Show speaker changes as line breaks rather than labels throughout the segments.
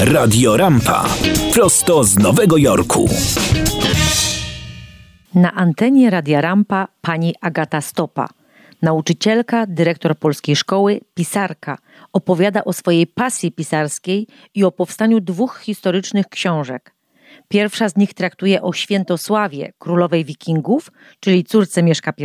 Radio Rampa. Prosto z Nowego Jorku.
Na antenie Radia Rampa pani Agata Stopa. Nauczycielka, dyrektor polskiej szkoły, pisarka. Opowiada o swojej pasji pisarskiej i o powstaniu dwóch historycznych książek. Pierwsza z nich traktuje o Świętosławie, królowej Wikingów, czyli córce Mieszka I,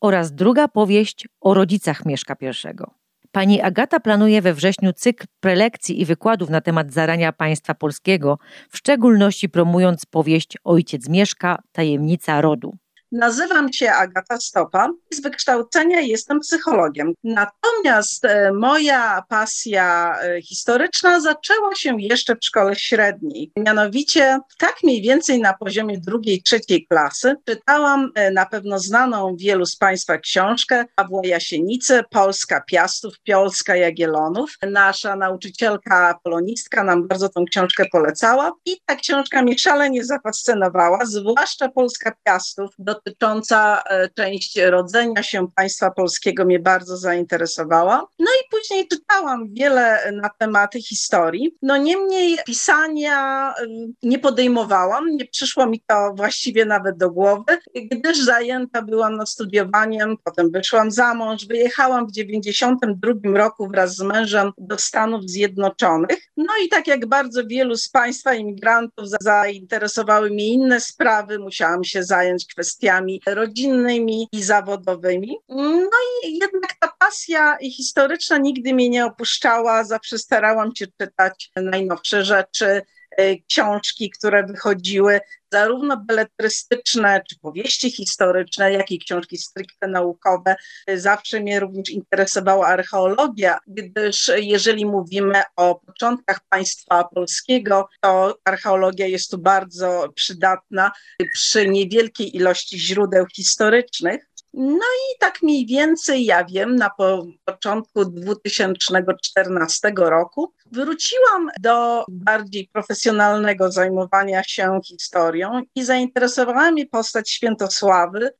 oraz druga powieść o rodzicach Mieszka I. Pani Agata planuje we wrześniu cykl prelekcji i wykładów na temat zarania państwa polskiego, w szczególności promując powieść Ojciec Mieszka, tajemnica rodu.
Nazywam się Agata Stopa. Z wykształcenia jestem psychologiem. Natomiast e, moja pasja e, historyczna zaczęła się jeszcze w szkole średniej. Mianowicie, tak mniej więcej na poziomie drugiej, trzeciej klasy, czytałam e, na pewno znaną wielu z Państwa książkę Pawła Jasienicy, Polska Piastów, Polska Jagielonów. Nasza nauczycielka polonistka nam bardzo tą książkę polecała i ta książka mnie szalenie zafascynowała, zwłaszcza Polska Piastów dotycząca e, część rodzenia się państwa polskiego mnie bardzo zainteresowała. No i później czytałam wiele na tematy historii. No niemniej pisania e, nie podejmowałam, nie przyszło mi to właściwie nawet do głowy, gdyż zajęta byłam no, studiowaniem, potem wyszłam za mąż, wyjechałam w 92 roku wraz z mężem do Stanów Zjednoczonych. No i tak jak bardzo wielu z Państwa imigrantów zainteresowały mnie inne sprawy, musiałam się zająć kwestiami rodzinnymi i zawodowymi. No i jednak ta pasja historyczna nigdy mnie nie opuszczała, zawsze starałam się czytać najnowsze rzeczy, e, książki, które wychodziły, zarówno beletrystyczne, czy powieści historyczne, jak i książki stricte naukowe. Zawsze mnie również interesowała archeologia, gdyż jeżeli mówimy o początkach państwa polskiego, to archeologia jest tu bardzo przydatna przy niewielkiej ilości źródeł historycznych. No i tak mniej więcej, ja wiem, na po, początku 2014 roku wróciłam do bardziej profesjonalnego zajmowania się historią i zainteresowała mnie postać Świętosławy.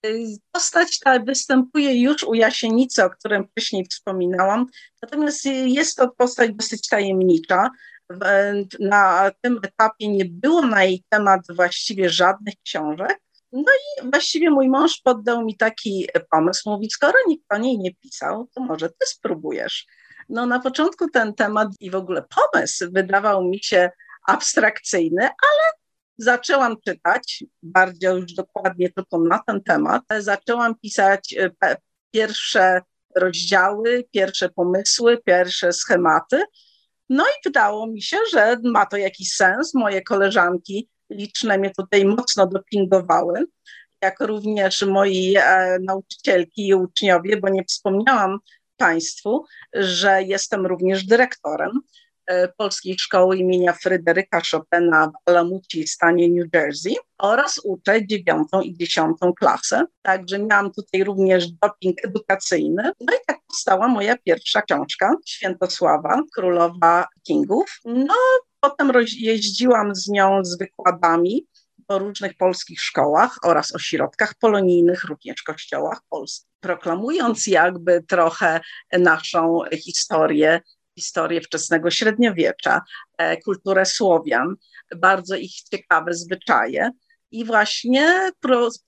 Postać ta występuje już u Jasienicy, o którym wcześniej wspominałam, natomiast jest to postać dosyć tajemnicza. Na tym etapie nie było na jej temat właściwie żadnych książek. No i właściwie mój mąż poddał mi taki pomysł, mówi, skoro nikt o niej nie pisał, to może ty spróbujesz. No na początku ten temat i w ogóle pomysł wydawał mi się abstrakcyjny, ale zaczęłam czytać bardziej już dokładnie tylko na ten temat. Zaczęłam pisać e, pierwsze rozdziały, pierwsze pomysły, pierwsze schematy. No i wydało mi się, że ma to jakiś sens. Moje koleżanki liczne mnie tutaj mocno dopingowały, jak również moi e, nauczycielki i uczniowie, bo nie wspomniałam Państwu, że jestem również dyrektorem Polskiej Szkoły imienia Fryderyka Chopina w Alamuci, stanie New Jersey oraz uczę dziewiątą i dziesiątą klasę. Także miałam tutaj również doping edukacyjny. No i tak powstała moja pierwsza książka, Świętosława, Królowa Kingów. No, Potem jeździłam z nią z wykładami po różnych polskich szkołach oraz ośrodkach polonijnych, również kościołach polskich, proklamując jakby trochę naszą historię, historię wczesnego średniowiecza, e, kulturę Słowian, bardzo ich ciekawe zwyczaje i właśnie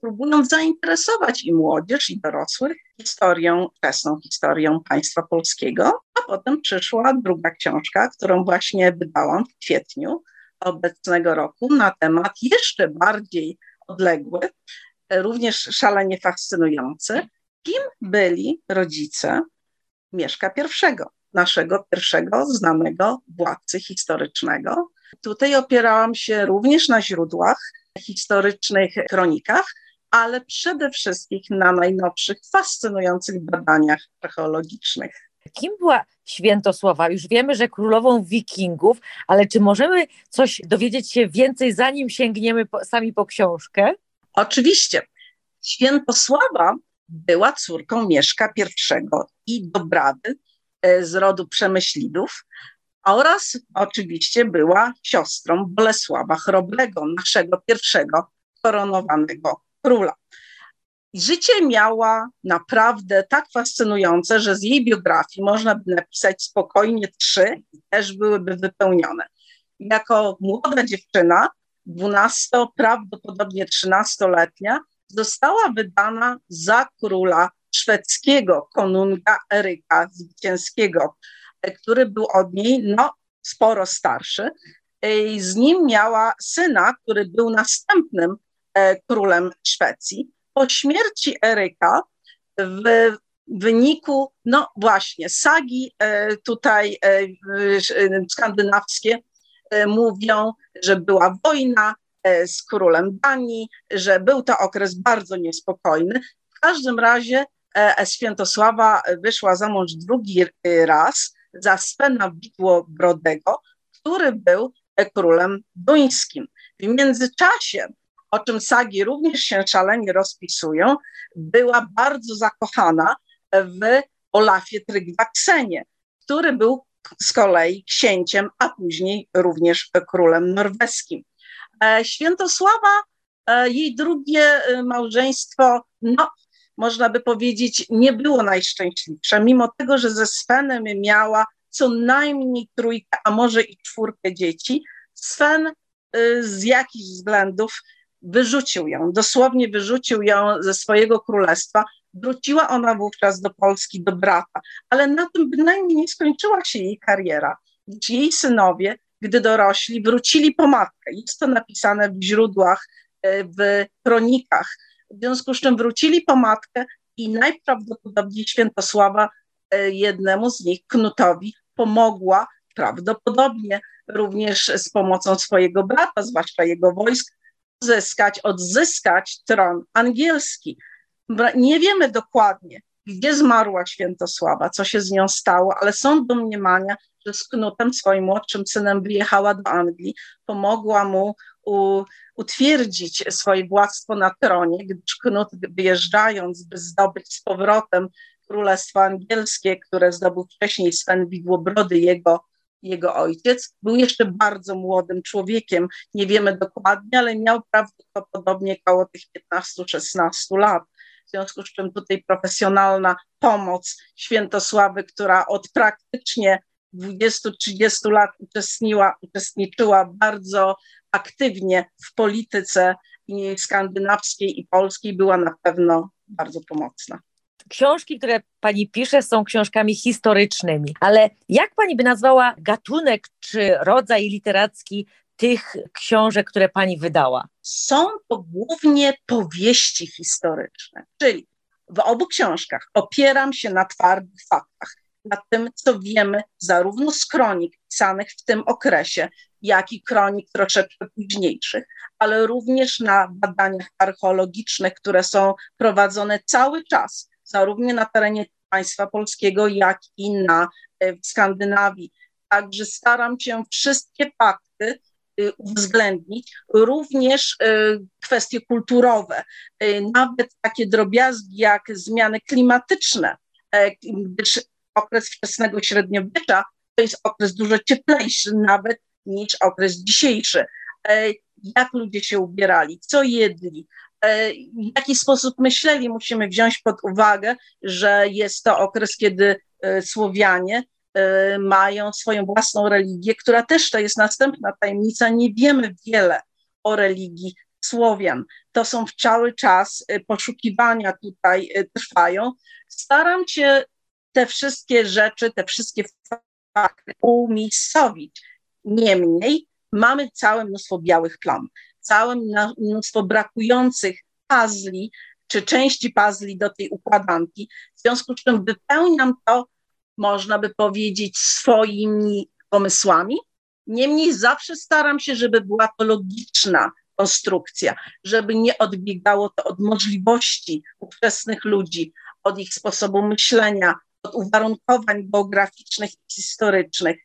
próbując zainteresować i młodzież, i dorosłych historią, wczesną historią państwa polskiego. A potem przyszła druga książka, którą właśnie wydałam w kwietniu obecnego roku na temat jeszcze bardziej odległy, również szalenie fascynujący, kim byli rodzice Mieszka I, naszego pierwszego znanego władcy historycznego. Tutaj opierałam się również na źródłach, historycznych kronikach, ale przede wszystkim na najnowszych, fascynujących badaniach archeologicznych.
Kim była Świętosława? Już wiemy, że królową wikingów, ale czy możemy coś dowiedzieć się więcej, zanim sięgniemy po, sami po książkę?
Oczywiście. Świętosława była córką Mieszka I i Dobrady z rodu Przemyślidów, oraz oczywiście była siostrą Bolesława Chrobrego, naszego pierwszego koronowanego króla. Życie miała naprawdę tak fascynujące, że z jej biografii można by napisać spokojnie trzy i też byłyby wypełnione. Jako młoda dziewczyna, 12, prawdopodobnie 13-letnia, została wydana za króla szwedzkiego, konunga Eryka Zwycięskiego, który był od niej no, sporo starszy. I z nim miała syna, który był następnym e, królem Szwecji po śmierci Eryka w wyniku, no właśnie, sagi e, tutaj e, skandynawskie e, mówią, że była wojna z królem Danii, że był to okres bardzo niespokojny. W każdym razie Świętosława wyszła za mąż drugi raz za Svena Widłobrodego, który był królem duńskim. W międzyczasie o czym sagi również się szalenie rozpisują, była bardzo zakochana w Olafie Trygvaksenie, który był z kolei księciem, a później również królem norweskim. E, Świętosława, e, jej drugie e, małżeństwo, no, można by powiedzieć, nie było najszczęśliwsze, mimo tego, że ze Svenem miała co najmniej trójkę, a może i czwórkę dzieci. Sven z jakichś względów wyrzucił ją, dosłownie wyrzucił ją ze swojego królestwa. Wróciła ona wówczas do Polski, do brata, ale na tym bynajmniej nie skończyła się jej kariera. Jej synowie, gdy dorośli, wrócili po matkę. Jest to napisane w źródłach, e, w kronikach. W związku z czym wrócili po matkę i najprawdopodobniej Świętosława e, jednemu z nich, Knutowi, pomogła prawdopodobnie również z pomocą swojego brata, zwłaszcza jego wojsk, uzyskać, odzyskać tron angielski. Nie wiemy dokładnie, gdzie zmarła Świętosława, co się z nią stało, ale są domniemania, że z Knutem, swoim młodszym synem, wyjechała do Anglii, pomogła mu u, utwierdzić swoje władztwo na tronie, gdyż Knut wyjeżdżając, by zdobyć z powrotem Królestwo Angielskie, które zdobył wcześniej Sven Widłobrody, jego jego ojciec. Był jeszcze bardzo młodym człowiekiem, nie wiemy dokładnie, ale miał prawdopodobnie około tych 15-16 lat. W związku z czym tutaj profesjonalna pomoc Świętosławy, która od praktycznie 20-30 lat uczestniczyła, uczestniczyła bardzo aktywnie w polityce skandynawskiej i polskiej, była na pewno bardzo pomocna.
Książki, które pani pisze, są książkami historycznymi, ale jak pani by nazwała gatunek czy rodzaj literacki tych książek, które pani wydała?
Są to głównie powieści historyczne, czyli w obu książkach opieram się na twardych faktach, na tym, co wiemy zarówno z kronik pisanych w tym okresie, jak i kronik troszeczkę późniejszych, ale również na badaniach archeologicznych, które są prowadzone cały czas zarówno na terenie państwa polskiego, jak i na e, w Skandynawii. Także staram się wszystkie fakty uwzględnić, również y, kwestie kulturowe, y, nawet takie drobiazgi jak zmiany klimatyczne, e, gdyż okres wczesnego średniowiecza to jest okres dużo cieplejszy nawet niż okres dzisiejszy. E, jak ludzie się ubierali, co jedli, E, w jaki sposób myśleli, musimy wziąć pod uwagę, że jest to okres, kiedy Słowianie mają swoją własną religię, która też to jest następna tajemnica. Nie wiemy wiele o religii Słowian. To są cały czas poszukiwania tutaj trwają. Staram się te wszystkie rzeczy, te wszystkie fakty umiejscowić. Niemniej mamy całe mnóstwo białych plam całe mnóstwo brakujących pazli czy części pazli do tej układanki, w związku z czym wypełniam to, można by powiedzieć, swoimi pomysłami. Niemniej zawsze staram się, żeby była to logiczna konstrukcja, żeby nie odbiegało to od możliwości ówczesnych ludzi, od ich sposobu myślenia, od uwarunkowań geograficznych, historycznych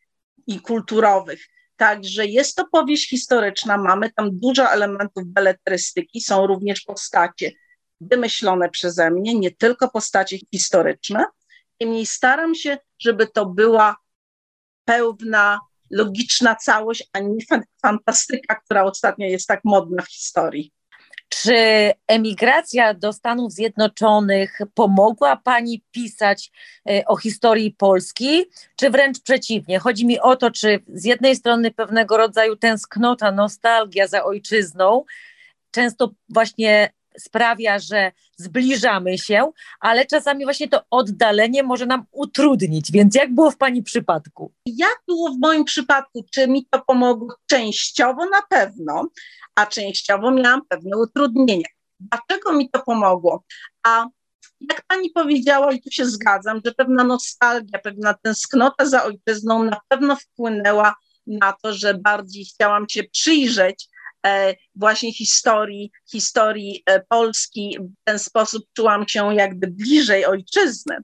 i kulturowych. Także jest to powieść historyczna, mamy tam dużo elementów beletrystyki, są również postacie wymyślone przeze mnie, nie tylko postacie historyczne. Niemniej staram się, żeby to była pełna, logiczna całość, a nie fantastyka, która ostatnio jest tak modna w historii.
Czy emigracja do Stanów Zjednoczonych pomogła Pani pisać e, o historii Polski, czy wręcz przeciwnie? Chodzi mi o to, czy z jednej strony pewnego rodzaju tęsknota, nostalgia za ojczyzną często właśnie sprawia, że zbliżamy się, ale czasami właśnie to oddalenie może nam utrudnić. Więc jak było w Pani przypadku?
Jak było w moim przypadku? Czy mi to pomogło? Częściowo na pewno, a częściowo miałam pewne utrudnienia. Dlaczego mi to pomogło? A jak pani powiedziała, i tu się zgadzam, że pewna nostalgia, pewna tęsknota za ojczyzną na pewno wpłynęła na to, że bardziej chciałam się przyjrzeć właśnie historii, historii e, Polski. W ten sposób czułam się jakby bliżej ojczyzny.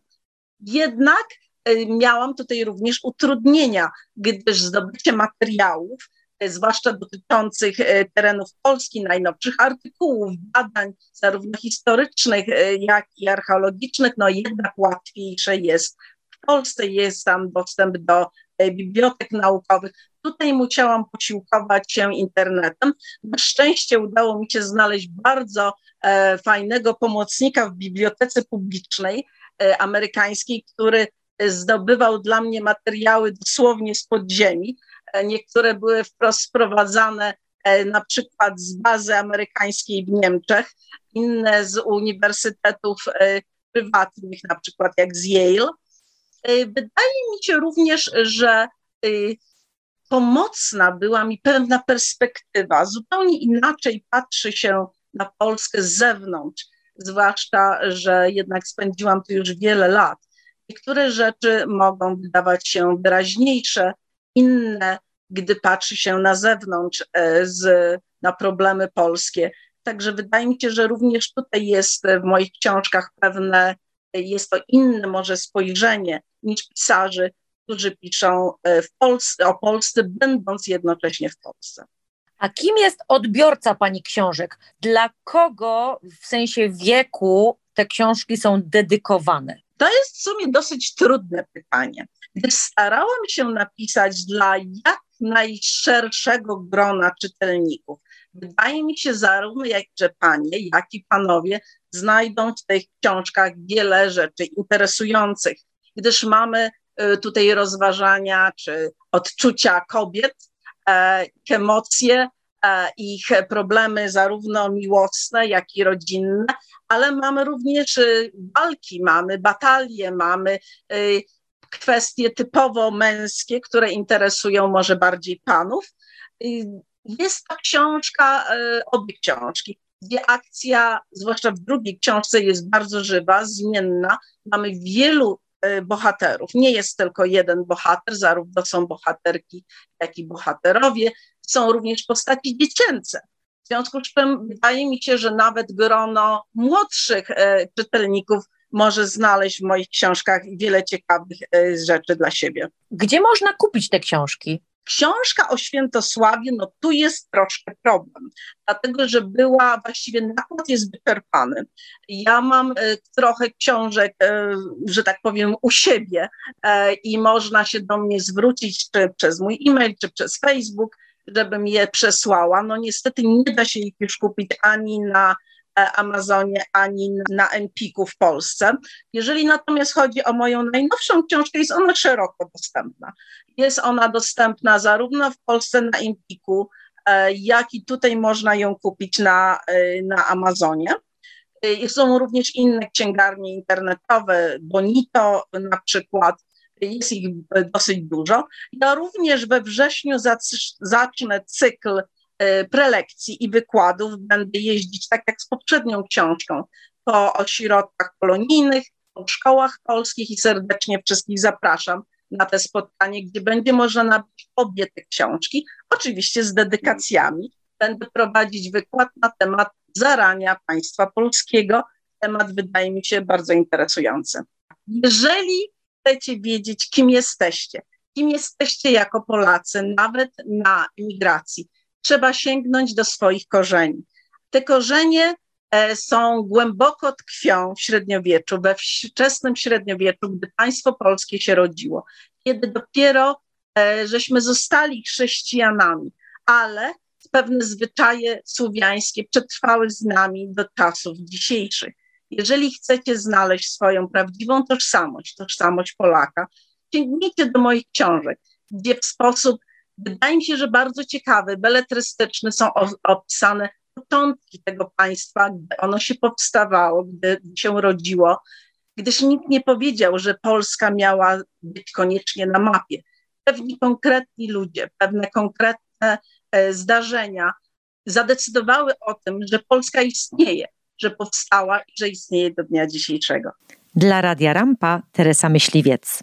Jednak e, miałam tutaj również utrudnienia, gdyż zdobycie materiałów zwłaszcza dotyczących e, terenów Polski, najnowszych artykułów, badań, zarówno historycznych, e, jak i archeologicznych, no jednak łatwiejsze jest. W Polsce jest tam dostęp do e, bibliotek naukowych. Tutaj musiałam posiłkować się internetem. Na szczęście udało mi się znaleźć bardzo e, fajnego pomocnika w bibliotece publicznej e, amerykańskiej, który zdobywał dla mnie materiały dosłownie z podziemi. E, niektóre były wprost sprowadzane e, na przykład z bazy amerykańskiej w Niemczech, inne z uniwersytetów e, prywatnych, na przykład jak z Yale. Wydaje mi się również, że pomocna była mi pewna perspektywa. Zupełnie inaczej patrzy się na Polskę z zewnątrz, zwłaszcza, że jednak spędziłam tu już wiele lat. Niektóre rzeczy mogą wydawać się wyraźniejsze, inne, gdy patrzy się na zewnątrz e, z, na problemy polskie. Także wydaje mi się, że również tutaj jest w moich książkach pewne, jest to inne może spojrzenie niż pisarzy, którzy piszą e, w Polsce, o Polsce, będąc jednocześnie w Polsce.
A kim jest odbiorca Pani książek? Dla kogo w sensie wieku te książki są dedykowane?
To jest w sumie dosyć trudne pytanie starałam się napisać dla jak najszerszego grona czytelników. Wydaje mi się zarówno, jak, że panie, jak i panowie znajdą w tych książkach wiele rzeczy interesujących, gdyż mamy y, tutaj rozważania czy odczucia kobiet, e, emocje, e, ich problemy zarówno miłosne, jak i rodzinne, ale mamy również walki, mamy batalie, mamy kwestie typowo męskie, które interesują może bardziej panów. Jest ta książka, e, obie książki, gdzie akcja, zwłaszcza w drugiej książce, jest bardzo żywa, zmienna. Mamy wielu e, bohaterów. Nie jest tylko jeden bohater, zarówno są bohaterki, jak i bohaterowie. Są również postaci dziecięce. W związku z czym wydaje mi się, że nawet grono młodszych e, czytelników może znaleźć w moich książkach wiele ciekawych e, rzeczy dla siebie.
Gdzie można kupić te książki?
Książka o Świętosławie, no tu jest troszkę problem, dlatego że była, właściwie nakład jest wyczerpany. Ja mam e, trochę książek, e, że tak powiem, u siebie i można się do mnie zwrócić czy przez mój e-mail, czy przez Facebook, żebym je przesłała. No niestety nie da się ich już kupić ani na E, Amazonie, ani na Empiku w Polsce. Jeżeli natomiast chodzi o moją najnowszą książkę, jest ona szeroko dostępna. Jest ona dostępna zarówno w Polsce na Empiku, e, jak i tutaj można ją kupić na, e, na Amazonie. Są również inne księgarnie internetowe, Bonito na przykład, jest ich dosyć dużo. Ja również we wrześniu zacznę cykl E, prelekcji i wykładów będę jeździć tak jak z poprzednią książką po ośrodkach kolonijnych, po szkołach polskich i serdecznie wszystkich zapraszam na te spotkanie, gdzie będzie można nabyć obie te książki, oczywiście z dedykacjami. Będę prowadzić wykład na temat zarania państwa polskiego. Temat wydaje mi się bardzo interesujący. Jeżeli chcecie wiedzieć, kim jesteście, kim jesteście jako Polacy, nawet na imigracji, trzeba sięgnąć do swoich korzeni. Te korzenie e, są głęboko tkwią w średniowieczu, we wczesnym średniowieczu, gdy państwo polskie się rodziło, kiedy dopiero e, żeśmy zostali chrześcijanami, ale pewne zwyczaje słowiańskie przetrwały z nami do czasów dzisiejszych. Jeżeli chcecie znaleźć swoją prawdziwą tożsamość, tożsamość Polaka, sięgnijcie do moich książek, gdzie w sposób, wydaje mi się, że bardzo ciekawy, beletrystyczny są opisane początki tego państwa, gdy ono się powstawało, gdy się rodziło, gdyż nikt nie powiedział, że Polska miała być koniecznie na mapie. Pewni konkretni ludzie, pewne konkretne e, zdarzenia zadecydowały o tym, że Polska istnieje, że powstała i że istnieje do dnia dzisiejszego.
Dla Radia Rampa Teresa Myśliwiec.